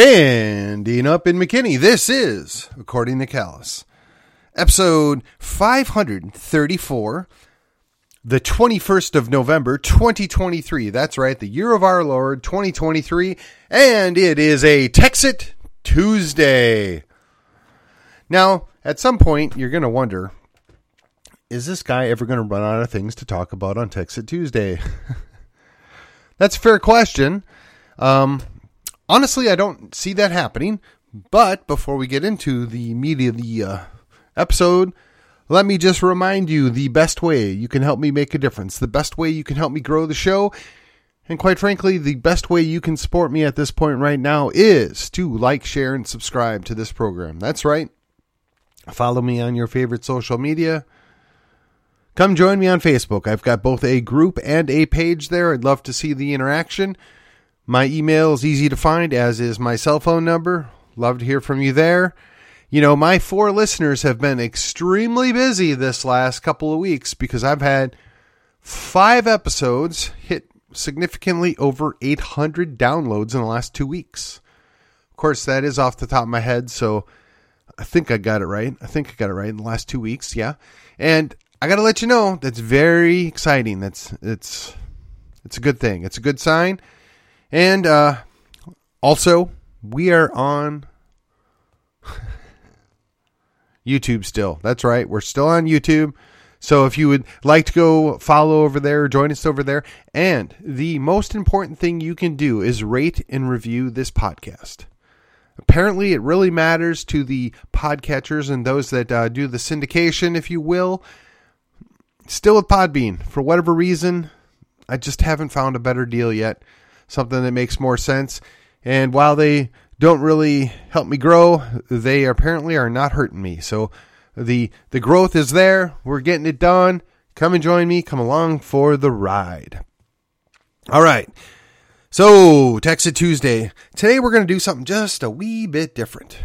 Standing up in McKinney, this is, according to Callus, episode 534, the 21st of November, 2023. That's right, the year of our Lord, 2023, and it is a Texit Tuesday. Now, at some point, you're going to wonder is this guy ever going to run out of things to talk about on Texit Tuesday? That's a fair question. Um, honestly, I don't see that happening. But before we get into the meat of the uh, episode, let me just remind you the best way you can help me make a difference, the best way you can help me grow the show, and quite frankly, the best way you can support me at this point right now is to like, share, and subscribe to this program. That's right. Follow me on your favorite social media. Come join me on Facebook. I've got both a group and a page there. I'd love to see the interaction. My email is easy to find, as is my cell phone number. Love to hear from you there. You know, my four listeners have been extremely busy this last couple of weeks because I've had five episodes hit significantly over 800 downloads in the last two weeks. Of course, that is off the top of my head, so I think I got it right. I think I got it right in the last two weeks, yeah. And I got to let you know that's very exciting. That's it's it's a good thing. It's a good sign. And uh, also, we are on YouTube still. That's right. We're still on YouTube. So if you would like to go follow over there, join us over there. And the most important thing you can do is rate and review this podcast. Apparently, it really matters to the podcatchers and those that uh, do the syndication, if you will. Still with Podbean, for whatever reason, I just haven't found a better deal yet. Something that makes more sense. And while they don't really help me grow, they apparently are not hurting me. So the the growth is there. We're getting it done. Come and join me. Come along for the ride. All right. So, Texit Tuesday. Today we're going to do something just a wee bit different.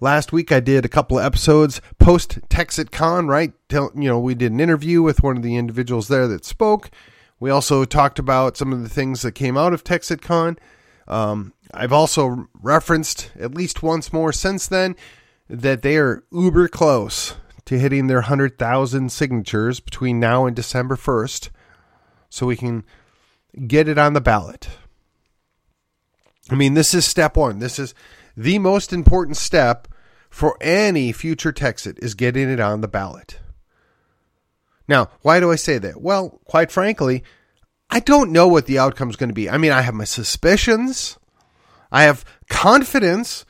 Last week I did a couple of episodes post Texit Con, right? Tell, you know, we did an interview with one of the individuals there that spoke. We also talked about some of the things that came out of Texit Con. Um, I've also referenced at least once more since then that they are uber close to hitting their 100,000 signatures between now and December 1st so we can get it on the ballot. I mean, this is step one. This is the most important step for any future Texit is getting it on the ballot. Now, why do I say that? Well, quite frankly, I don't know what the outcome is going to be. I mean, I have my suspicions, I have confidence,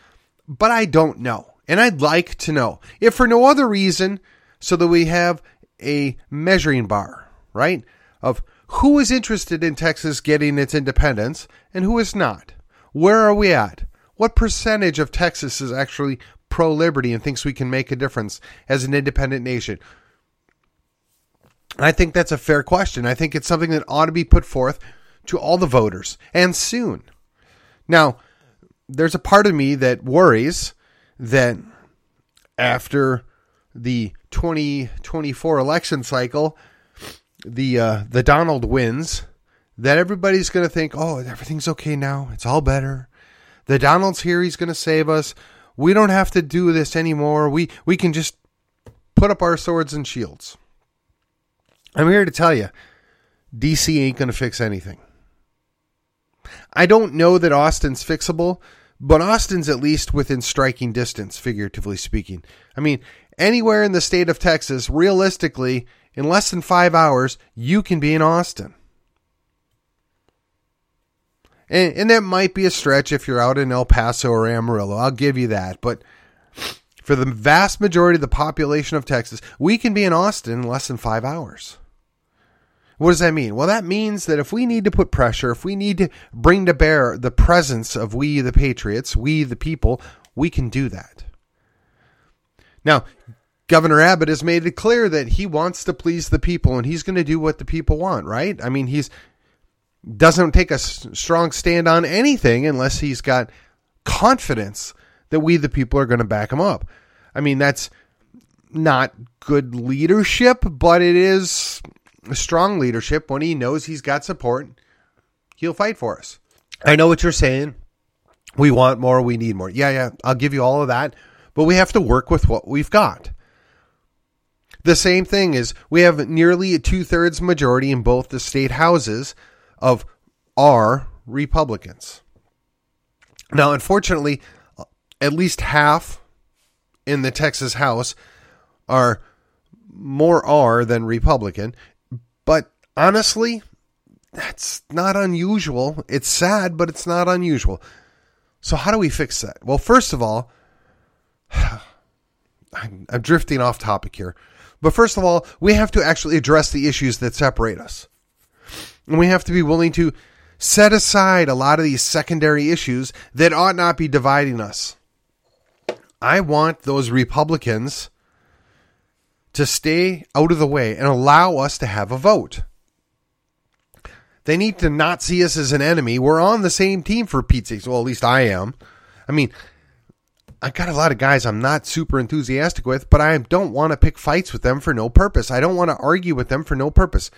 but I don't know. And I'd like to know. If for no other reason, so that we have a measuring bar, right? Of who is interested in Texas getting its independence and who is not. Where are we at? What percentage of Texas is actually pro liberty and thinks we can make a difference as an independent nation? I think that's a fair question. I think it's something that ought to be put forth to all the voters and soon. Now, there's a part of me that worries that after the 2024 election cycle, the uh, the Donald wins, that everybody's going to think, oh, everything's okay now. It's all better. The Donald's here. He's going to save us. We don't have to do this anymore. We we can just put up our swords and shields. I'm here to tell you, DC ain't going to fix anything. I don't know that Austin's fixable, but Austin's at least within striking distance, figuratively speaking. I mean, anywhere in the state of Texas, realistically, in less than five hours, you can be in Austin. And, and that might be a stretch if you're out in El Paso or Amarillo. I'll give you that. But for the vast majority of the population of Texas, we can be in Austin in less than five hours. What does that mean? Well, that means that if we need to put pressure, if we need to bring to bear the presence of we, the patriots, we, the people, we can do that. Now, Governor Abbott has made it clear that he wants to please the people and he's going to do what the people want, right? I mean, he's doesn't take a strong stand on anything unless he's got confidence that we, the people, are going to back him up. I mean, that's not good leadership, but it is strong leadership when he knows he's got support. He'll fight for us. I know what you're saying. We want more, we need more. Yeah, yeah, I'll give you all of that, but we have to work with what we've got. The same thing is we have nearly a two thirds majority in both the state houses of our Republicans. Now, unfortunately, at least half in the Texas House are more R than Republican. Honestly, that's not unusual. It's sad, but it's not unusual. So, how do we fix that? Well, first of all, I'm, I'm drifting off topic here. But first of all, we have to actually address the issues that separate us. And we have to be willing to set aside a lot of these secondary issues that ought not be dividing us. I want those Republicans to stay out of the way and allow us to have a vote. They need to not see us as an enemy. We're on the same team for Pete's sakes. Well, at least I am. I mean, I got a lot of guys I'm not super enthusiastic with, but I don't want to pick fights with them for no purpose. I don't want to argue with them for no purpose.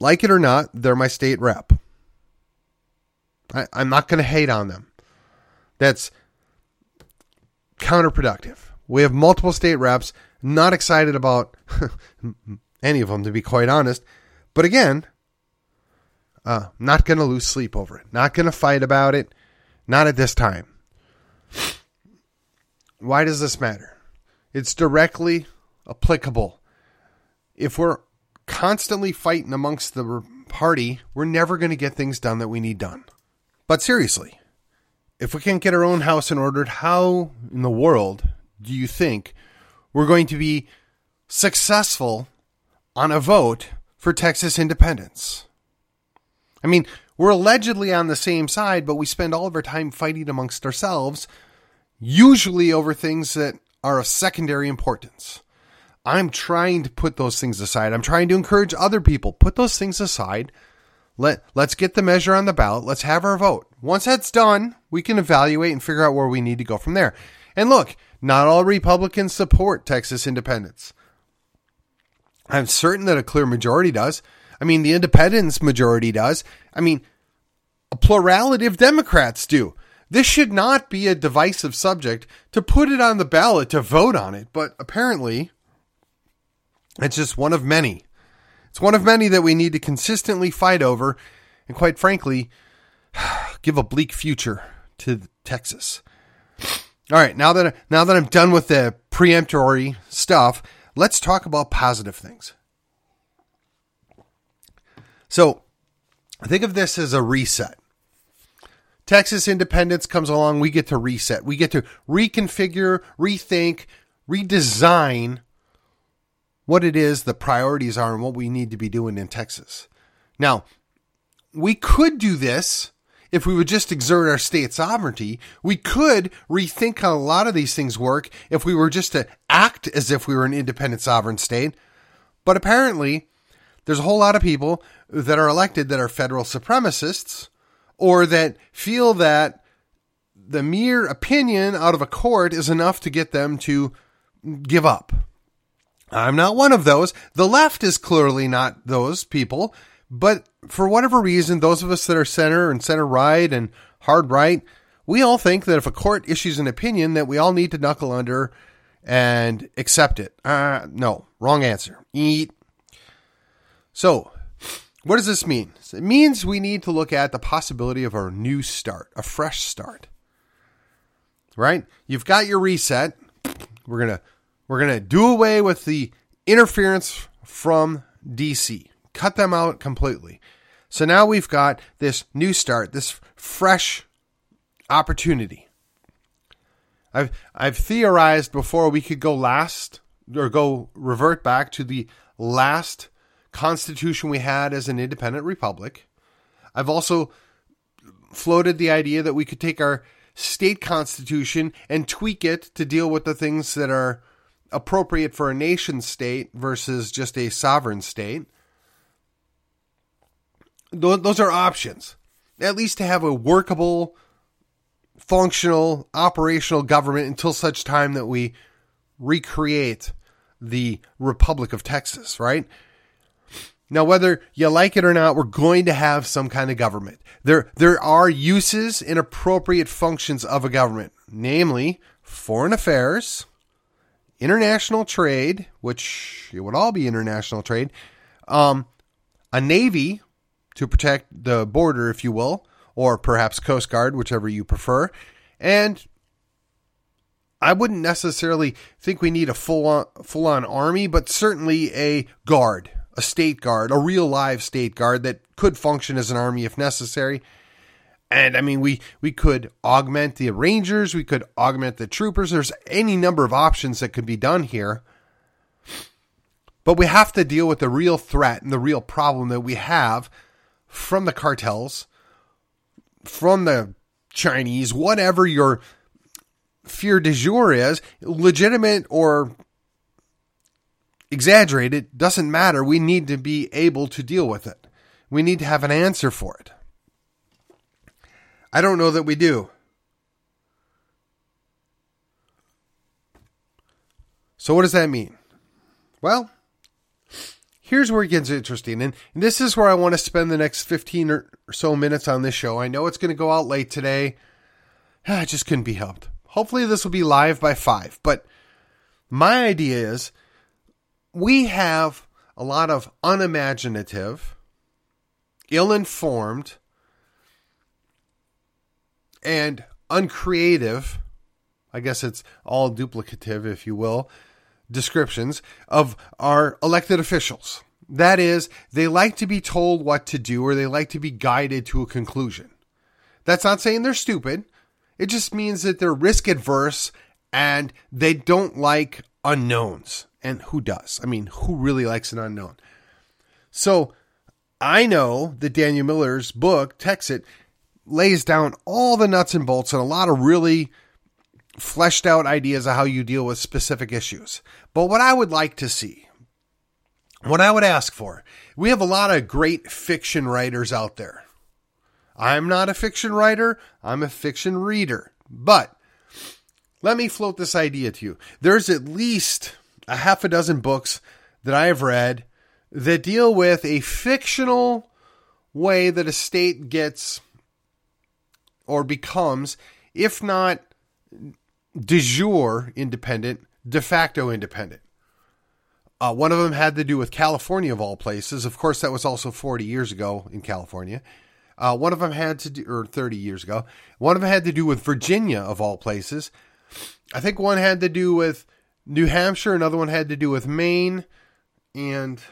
Like it or not, they're my state rep. I, I'm not going to hate on them. That's counterproductive. We have multiple state reps, not excited about any of them, to be quite honest. But again, uh, not going to lose sleep over it. Not going to fight about it. Not at this time. Why does this matter? It's directly applicable. If we're constantly fighting amongst the party, we're never going to get things done that we need done. But seriously, if we can't get our own house in order, how in the world do you think we're going to be successful on a vote for Texas independence? I mean, we're allegedly on the same side, but we spend all of our time fighting amongst ourselves, usually over things that are of secondary importance. I'm trying to put those things aside. I'm trying to encourage other people put those things aside. Let let's get the measure on the ballot. Let's have our vote. Once that's done, we can evaluate and figure out where we need to go from there. And look, not all Republicans support Texas independence. I'm certain that a clear majority does. I mean, the independence majority does. I mean, a plurality of Democrats do. This should not be a divisive subject to put it on the ballot to vote on it, but apparently it's just one of many. It's one of many that we need to consistently fight over, and quite frankly, give a bleak future to Texas. All right, now that now that I'm done with the preemptory stuff, let's talk about positive things. So, think of this as a reset. Texas independence comes along, we get to reset. We get to reconfigure, rethink, redesign what it is the priorities are and what we need to be doing in Texas. Now, we could do this if we would just exert our state sovereignty. We could rethink how a lot of these things work if we were just to act as if we were an independent sovereign state. But apparently, there's a whole lot of people that are elected that are federal supremacists or that feel that the mere opinion out of a court is enough to get them to give up. I'm not one of those. The left is clearly not those people, but for whatever reason, those of us that are center and center right and hard right, we all think that if a court issues an opinion that we all need to knuckle under and accept it. Uh, no, wrong answer. Eat. So, what does this mean? It means we need to look at the possibility of a new start, a fresh start. Right? You've got your reset. We're to we're to do away with the interference from DC, cut them out completely. So now we've got this new start, this fresh opportunity. I've I've theorized before we could go last or go revert back to the last constitution we had as an independent republic. I've also floated the idea that we could take our state constitution and tweak it to deal with the things that are appropriate for a nation state versus just a sovereign state. Those are options. At least to have a workable, functional, operational government until such time that we recreate the Republic of Texas, right? Now, whether you like it or not, we're going to have some kind of government. There, there are uses and appropriate functions of a government, namely foreign affairs, international trade, which it would all be international trade, um, a navy to protect the border, if you will, or perhaps Coast Guard, whichever you prefer, and I wouldn't necessarily think we need a full on, full on army, but certainly a guard, a state guard, a real live state guard that could function as an army if necessary. And I mean, we, we could augment the rangers, we could augment the troopers. There's any number of options that could be done here. But we have to deal with the real threat and the real problem that we have from the cartels, from the Chinese, whatever your fear de jour is, legitimate or exaggerated, doesn't matter. We need to be able to deal with it. We need to have an answer for it. I don't know that we do. So, what does that mean? Well, here's where it gets interesting. And, this is where I want to spend the next 15 or so minutes on this show. I know it's going to go out late today. I just couldn't be helped. Hopefully, this will be live by 5. But my idea is we have a lot of unimaginative, ill informed, and uncreative, I guess it's all duplicative, if you will, descriptions of our elected officials. That is, they like to be told what to do or they like to be guided to a conclusion. That's not saying they're stupid. It just means that they're risk adverse and they don't like unknowns. And who does? I mean, who really likes an unknown? So I know that Daniel Miller's book, Texit, lays down all the nuts and bolts and a lot of really fleshed out ideas of how you deal with specific issues. But what I would like to see, what I would ask for, we have a lot of great fiction writers out there. I'm not a fiction writer, I'm a fiction reader. But let me float this idea to you. There's at least a half a dozen books that I have read that deal with a fictional way that a state gets or becomes, if not de jure independent, de facto independent. Uh, one of them had to do with California, of all places. Of course, that was also 40 years ago in California. Uh, one of them had to do, or 30 years ago. One of them had to do with Virginia, of all places. I think one had to do with New Hampshire. Another one had to do with Maine. And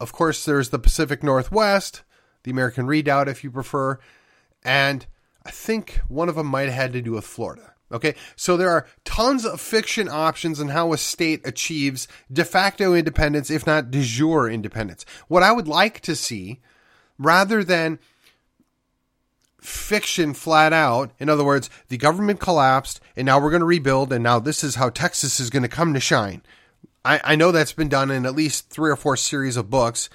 of course, there's the Pacific Northwest, the American Redoubt, if you prefer. And I think one of them might have had to do with Florida. Okay, so there are tons of fiction options on how a state achieves de facto independence, if not de jure independence. What I would like to see, rather than fiction flat out, in other words, the government collapsed and now we're going to rebuild, and now this is how Texas is going to come to shine. I, I know that's been done in at least three or four series of books.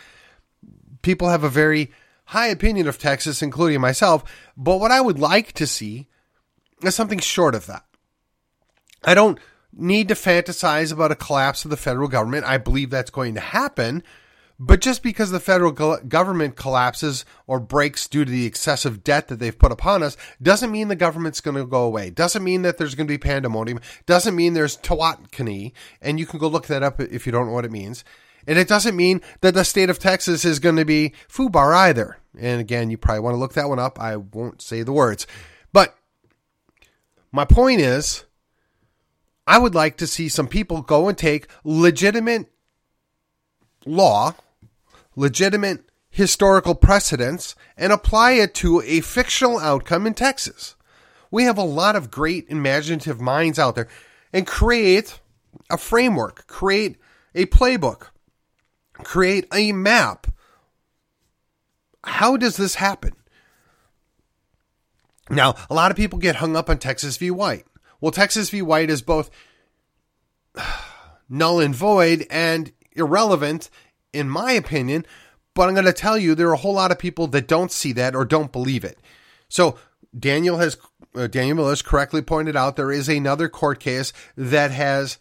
People have a very high opinion of Texas, including myself. But what I would like to see is something short of that. I don't need to fantasize about a collapse of the federal government. I believe that's going to happen. But just because the federal government collapses or breaks due to the excessive debt that they've put upon us doesn't mean the government's going to go away. Doesn't mean that there's going to be pandemonium. Doesn't mean there's TEOTWAWKI. And you can go look that up if you don't know what it means. And it doesn't mean that the state of Texas is going to be FUBAR either. And again, you probably want to look that one up. I won't say the words. But my point is, I would like to see some people go and take legitimate law, legitimate historical precedents, and apply it to a fictional outcome in Texas. We have a lot of great imaginative minds out there and create a framework, create a playbook create a map. How does this happen? Now, a lot of people get hung up on Texas v. White. Well, Texas v. White is both null and void and irrelevant, in my opinion. But I'm going to tell you, there are a whole lot of people that don't see that or don't believe it. So Daniel has uh, Daniel Miller has correctly pointed out there is another court case that has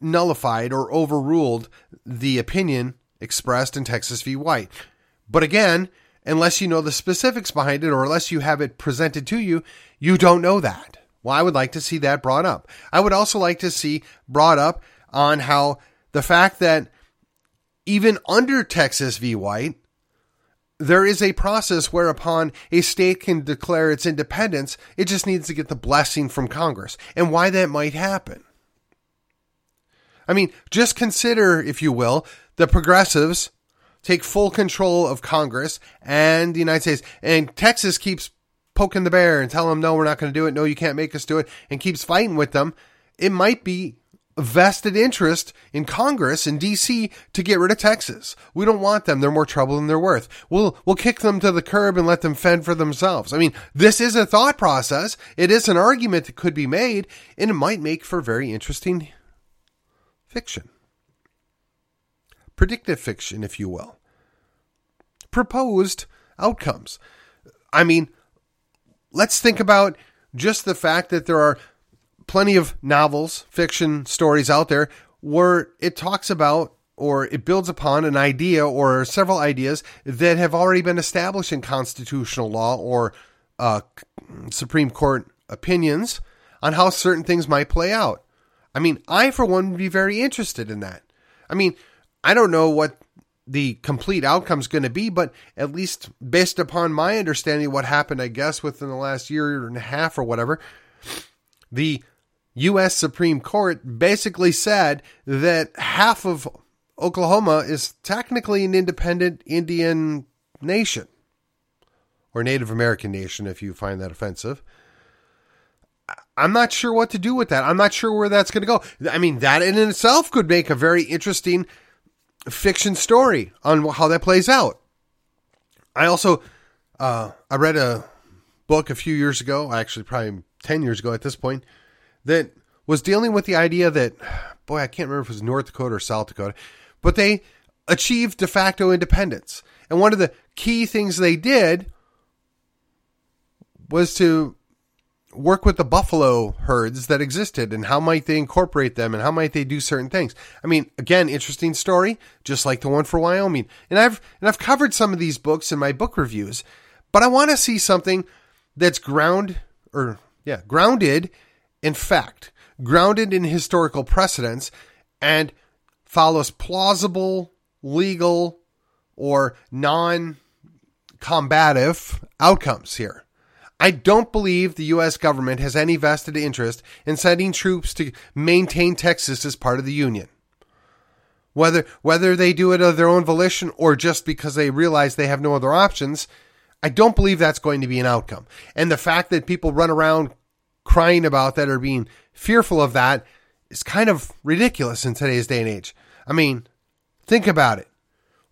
nullified or overruled the opinion expressed in Texas v. White. But again, unless you know the specifics behind it or unless you have it presented to you, you don't know that. Well, I would like to see that brought up. I would also like to see brought up on how the fact that even under Texas v. White, there is a process whereupon a state can declare its independence. It just needs to get the blessing from Congress and why that might happen. I mean, just consider, if you will, the progressives take full control of Congress and the United States, and Texas keeps poking the bear and telling them, no, we're not going to do it. No, you can't make us do it, and keeps fighting with them. It might be a vested interest in Congress in DC to get rid of Texas. We don't want them. They're more trouble than they're worth. We'll we'll kick them to the curb and let them fend for themselves. I mean, this is a thought process. It is an argument that could be made, and it might make for very interesting fiction. Predictive fiction, if you will. Proposed outcomes. I mean, let's think about just the fact that there are plenty of novels, fiction stories out there where it talks about or it builds upon an idea or several ideas that have already been established in constitutional law or uh, Supreme Court opinions on how certain things might play out. I mean, I, for one, would be very interested in that. I mean, I don't know what the complete outcome is going to be, but at least based upon my understanding what happened, I guess, within the last year and a half or whatever, the U.S. Supreme Court basically said that half of Oklahoma is technically an independent Indian nation or Native American nation, if you find that offensive. I'm not sure what to do with that. I'm not sure where that's going to go. I mean, that in itself could make a very interesting fiction story on how that plays out. I also uh, I read a book a few years ago, actually probably 10 years ago at this point, that was dealing with the idea that boy, I can't remember if it was North Dakota or South Dakota, but they achieved de facto independence. And one of the key things they did was to work with the buffalo herds that existed and how might they incorporate them and how might they do certain things. I mean, again, interesting story, just like the one for Wyoming. And I've and I've covered some of these books in my book reviews, but I want to see something that's ground or yeah, grounded in fact, grounded in historical precedents and follows plausible, legal, or non combative outcomes here. I don't believe the U.S. government has any vested interest in sending troops to maintain Texas as part of the Union. Whether, whether they do it of their own volition or just because they realize they have no other options, I don't believe that's going to be an outcome. And the fact that people run around crying about that or being fearful of that is kind of ridiculous in today's day and age. I mean, think about it.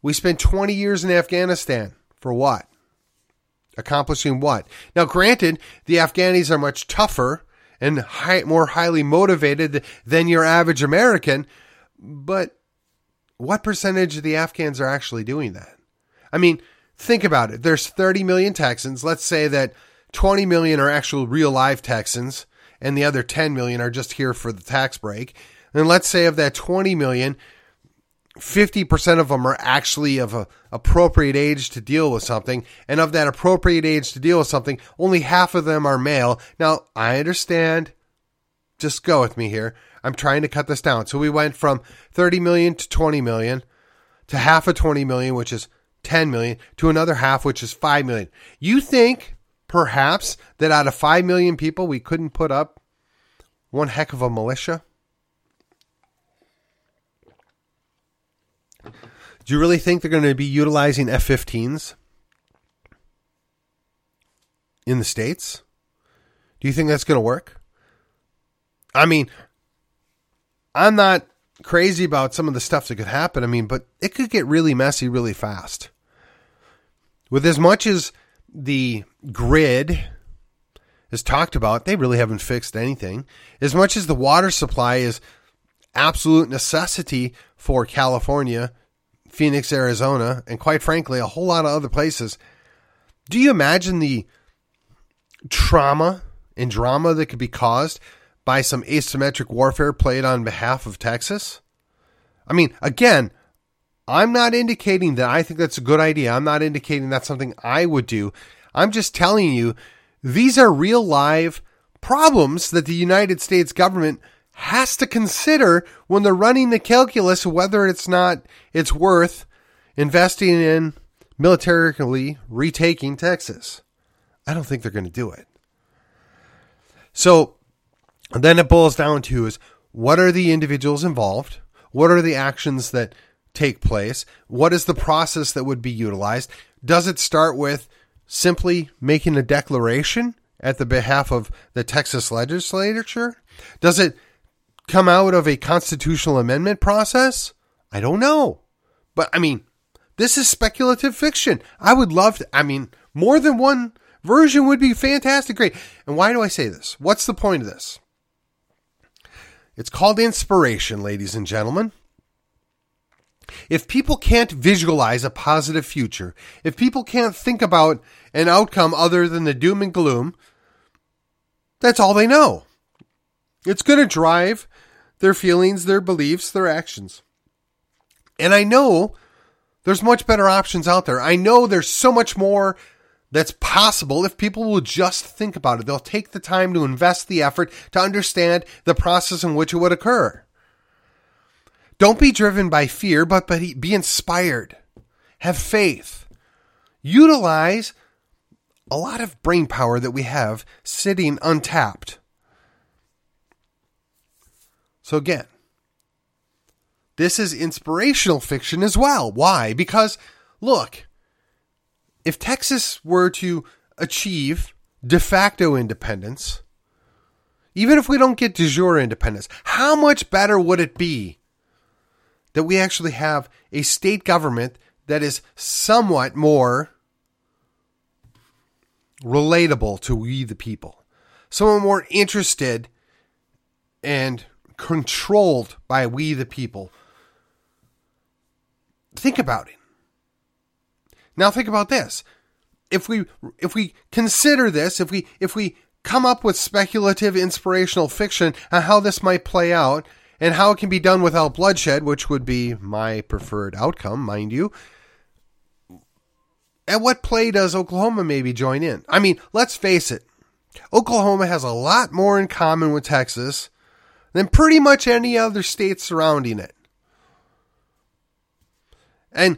We spent 20 years in Afghanistan for what? Accomplishing what? Now, granted, the Afghanis are much tougher and high, more highly motivated than your average American, but what percentage of the Afghans are actually doing that? I mean, think about it. There's 30 million Texans. Let's say that 20 million are actual real live Texans and the other 10 million are just here for the tax break. And let's say of that 20 million, 50% of them are actually of a appropriate age to deal with something. And of that appropriate age to deal with something, only half of them are male. Now, I understand. Just go with me here. I'm trying to cut this down. So we went from 30 million to 20 million to half of 20 million, which is 10 million, to another half, which is 5 million. You think perhaps that out of 5 million people, we couldn't put up one heck of a militia? Do you really think they're going to be utilizing F 15s in the States? Do you think that's going to work? I mean, I'm not crazy about some of the stuff that could happen. I mean, but it could get really messy really fast. With as much as the grid is talked about, they really haven't fixed anything. As much as the water supply is absolute necessity for California Phoenix, Arizona, and quite frankly, a whole lot of other places. Do you imagine the trauma and drama that could be caused by some asymmetric warfare played on behalf of Texas? I mean, again, I'm not indicating that I think that's a good idea. I'm not indicating that's something I would do. I'm just telling you these are real live problems that the United States government has to consider when they're running the calculus whether it's not it's worth investing in militarily retaking Texas. I don't think they're going to do it. So then it boils down to is what are the individuals involved? What are the actions that take place? What is the process that would be utilized? Does it start with simply making a declaration at the behalf of the Texas legislature? Does it come out of a constitutional amendment process? I don't know. But I mean, this is speculative fiction. I would love to, I mean, more than one version would be fantastic. Great. And why do I say this? What's the point of this? It's called inspiration, ladies and gentlemen. If people can't visualize a positive future, if people can't think about an outcome other than the doom and gloom, that's all they know. It's going to drive their feelings, their beliefs, their actions. And I know there's much better options out there. I know there's so much more that's possible if people will just think about it. They'll take the time to invest the effort to understand the process in which it would occur. Don't be driven by fear, but be inspired. Have faith. Utilize a lot of brain power that we have sitting untapped. So, again, this is inspirational fiction as well. Why? Because, look, if Texas were to achieve de facto independence, even if we don't get de jure independence, how much better would it be that we actually have a state government that is somewhat more relatable to we the people, someone more interested and controlled by we the people Think about it. Now think about this. If we if we consider this, if we if we come up with speculative inspirational fiction on how this might play out and how it can be done without bloodshed, which would be my preferred outcome, mind you. At what play does Oklahoma maybe join in? I mean, let's face it. Oklahoma has a lot more in common with Texas than pretty much any other state surrounding it. And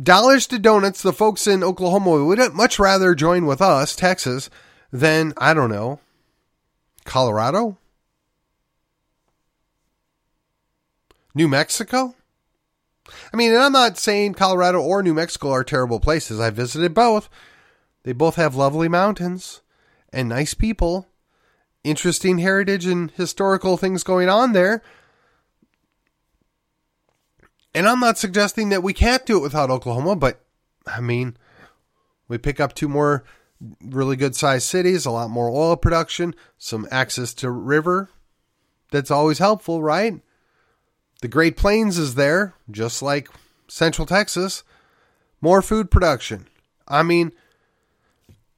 dollars to donuts, the folks in Oklahoma would much rather join with us, Texas, than, I don't know, Colorado? New Mexico? I mean, and I'm not saying Colorado or New Mexico are terrible places. I visited both. They both have lovely mountains and nice people, interesting heritage and historical things going on there. And I'm not suggesting that we can't do it without Oklahoma, but I mean, we pick up two more really good sized cities, a lot more oil production, some access to river. That's always helpful, right? The Great Plains is there, just like Central Texas. More food production. I mean,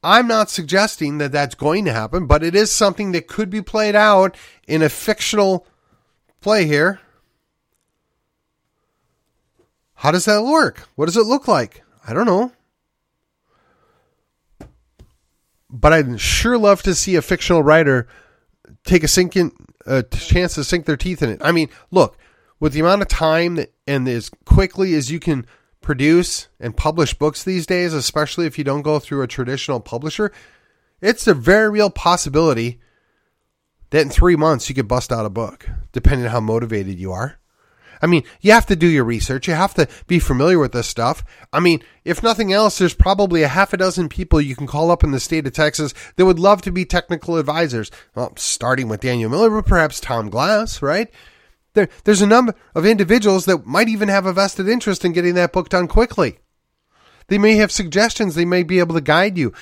I'm not suggesting that that's going to happen, but it is something that could be played out in a fictional play here. How does that work? What does it look like? I don't know. But I'd sure love to see a fictional writer take a sink in, a chance to sink their teeth in it. I mean, look, with the amount of time that, and as quickly as you can produce and publish books these days, especially if you don't go through a traditional publisher, it's a very real possibility that in three months you could bust out a book, depending on how motivated you are. I mean, you have to do your research. You have to be familiar with this stuff. I mean, if nothing else, there's probably a half a dozen people you can call up in the state of Texas that would love to be technical advisors. Well, starting with Daniel Miller, but perhaps Tom Glass, right? There, there's a number of individuals that might even have a vested interest in getting that book done quickly. They may have suggestions. They may be able to guide you.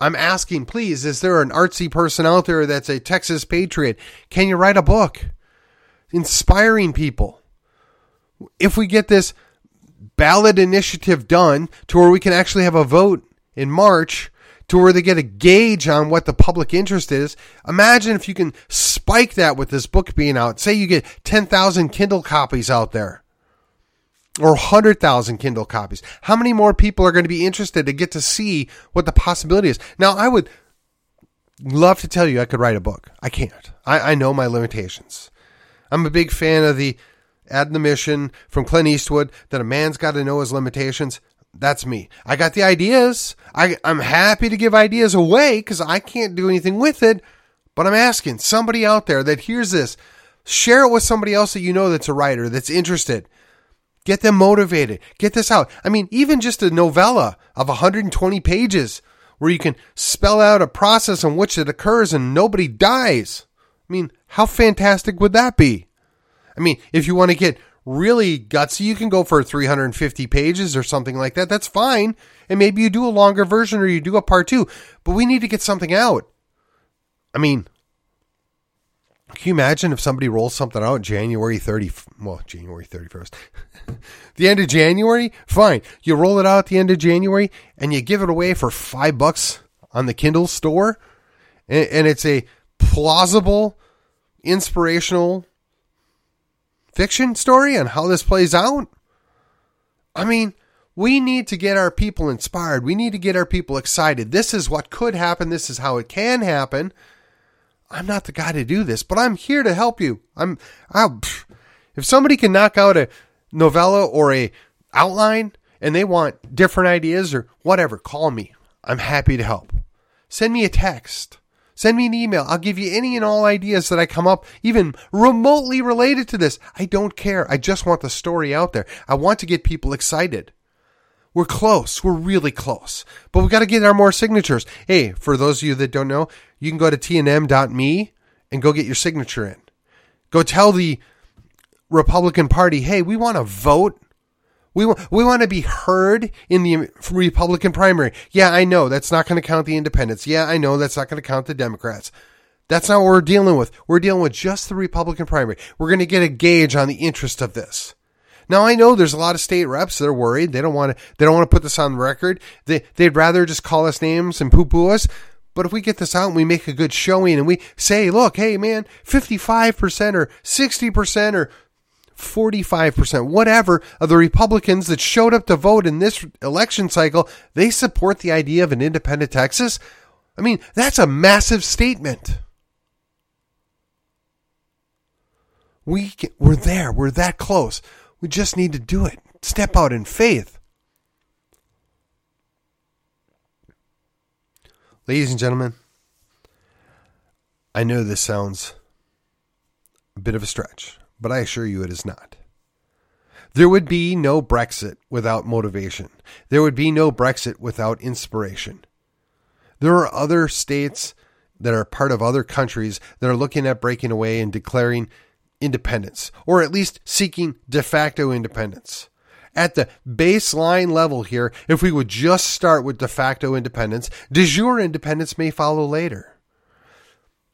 I'm asking, please, is there an artsy person out there that's a Texas patriot? Can you write a book? Inspiring people if we get this ballot initiative done to where we can actually have a vote in March to where they get a gauge on what the public interest is. Imagine if you can spike that with this book being out. Say you get 10,000 Kindle copies out there. or 100,000 Kindle copies? How many more people are going to be interested to get to see what the possibility is? Now, I would love to tell you I could write a book. I can't. I, I know my limitations. I'm a big fan of the Ad the Mission from Clint Eastwood that a man's got to know his limitations. That's me. I got the ideas. I, I'm happy to give ideas away because I can't do anything with it. But I'm asking somebody out there that hears this, share it with somebody else that you know that's a writer, that's interested. Get them motivated. Get this out. I mean, even just a novella of 120 pages where you can spell out a process in which it occurs and nobody dies. I mean, how fantastic would that be? I mean, if you want to get really gutsy, you can go for 350 pages or something like that. That's fine. And maybe you do a longer version or you do a part two, but we need to get something out. I mean, can you imagine if somebody rolls something out January 30, well, January 31st, the end of January? Fine. You roll it out at the end of January and you give it away for five bucks on the Kindle store. And, and it's a plausible, inspirational fiction story on how this plays out. I mean, we need to get our people inspired. We need to get our people excited. This is what could happen. This is how it can happen. I'm not the guy to do this, but I'm here to help you. I'm, I'll, if somebody can knock out a novella or a outline and they want different ideas or whatever, call me. I'm happy to help. Send me a text. Send me an email. I'll give you any and all ideas that I come up, even remotely related to this. I don't care. I just want the story out there. I want to get people excited. We're close. We're really close. But we've got to get our more signatures. Hey, for those of you that don't know, you can go to tnm.me and go get your signature in. Go tell the Republican Party, hey, we want to vote. We want, we want to be heard in the Republican primary. Yeah, I know that's not going to count the independents. Yeah, I know that's not going to count the Democrats. That's not what we're dealing with. We're dealing with just the Republican primary. We're going to get a gauge on the interest of this. Now I know there's a lot of state reps that are worried. They don't want to. They don't want to put this on the record. They they'd rather just call us names and poo poo us. But if we get this out and we make a good showing and we say, look, hey man, 55% or 60% or 45%, whatever, of the Republicans that showed up to vote in this election cycle, they support the idea of an independent Texas. I mean, that's a massive statement. We, we're there. We're that close. We just need to do it. Step out in faith. Ladies and gentlemen, I know this sounds a bit of a stretch, but I assure you it is not. There would be no Brexit without motivation. There would be no Brexit without inspiration. There are other states that are part of other countries that are looking at breaking away and declaring independence, or at least seeking de facto independence. At the baseline level here, if we would just start with de facto independence, de jure independence may follow later.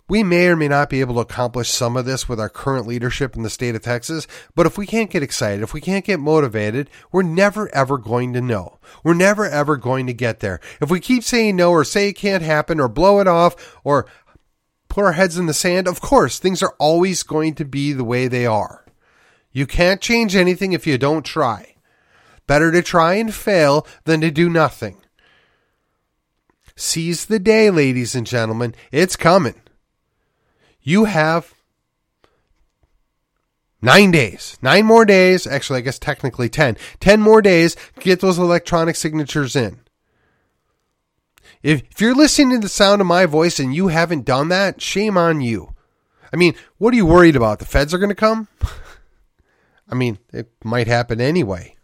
We may or may not be able to accomplish some of this with our current leadership in the state of Texas, but if we can't get excited, if we can't get motivated, we're never ever going to know. We're never ever going to get there. If we keep saying no or say it can't happen or blow it off or put our heads in the sand, of course, things are always going to be the way they are. You can't change anything if you don't try. Better to try and fail than to do nothing. Seize the day, ladies and gentlemen. It's coming. You have nine days, nine more days. Actually, I guess technically 10. 10 more days get those electronic signatures in. If, if you're listening to the sound of my voice and you haven't done that, shame on you. I mean, what are you worried about? The feds are going to come? I mean, it might happen anyway.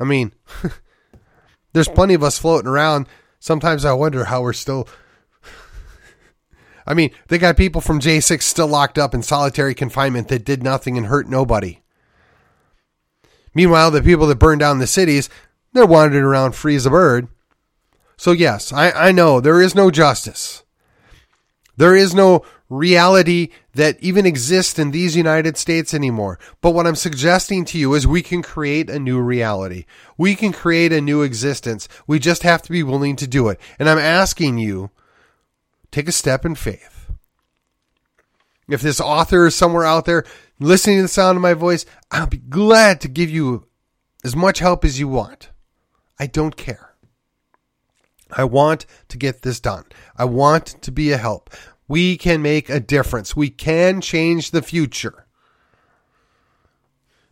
I mean, there's plenty of us floating around. Sometimes I wonder how we're still. I mean, they got people from J6 still locked up in solitary confinement that did nothing and hurt nobody. Meanwhile, the people that burned down the cities, they're wandering around free as a bird. So, yes, I, I know there is no justice. There is no reality that even exists in these United States anymore. But what I'm suggesting to you is we can create a new reality. We can create a new existence. We just have to be willing to do it. And I'm asking you, take a step in faith. If this author is somewhere out there listening to the sound of my voice, I'll be glad to give you as much help as you want. I don't care. I want to get this done. I want to be a help. We can make a difference. We can change the future.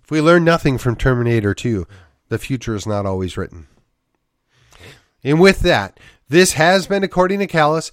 If we learn nothing from Terminator 2, the future is not always written. And with that, this has been According to Callus,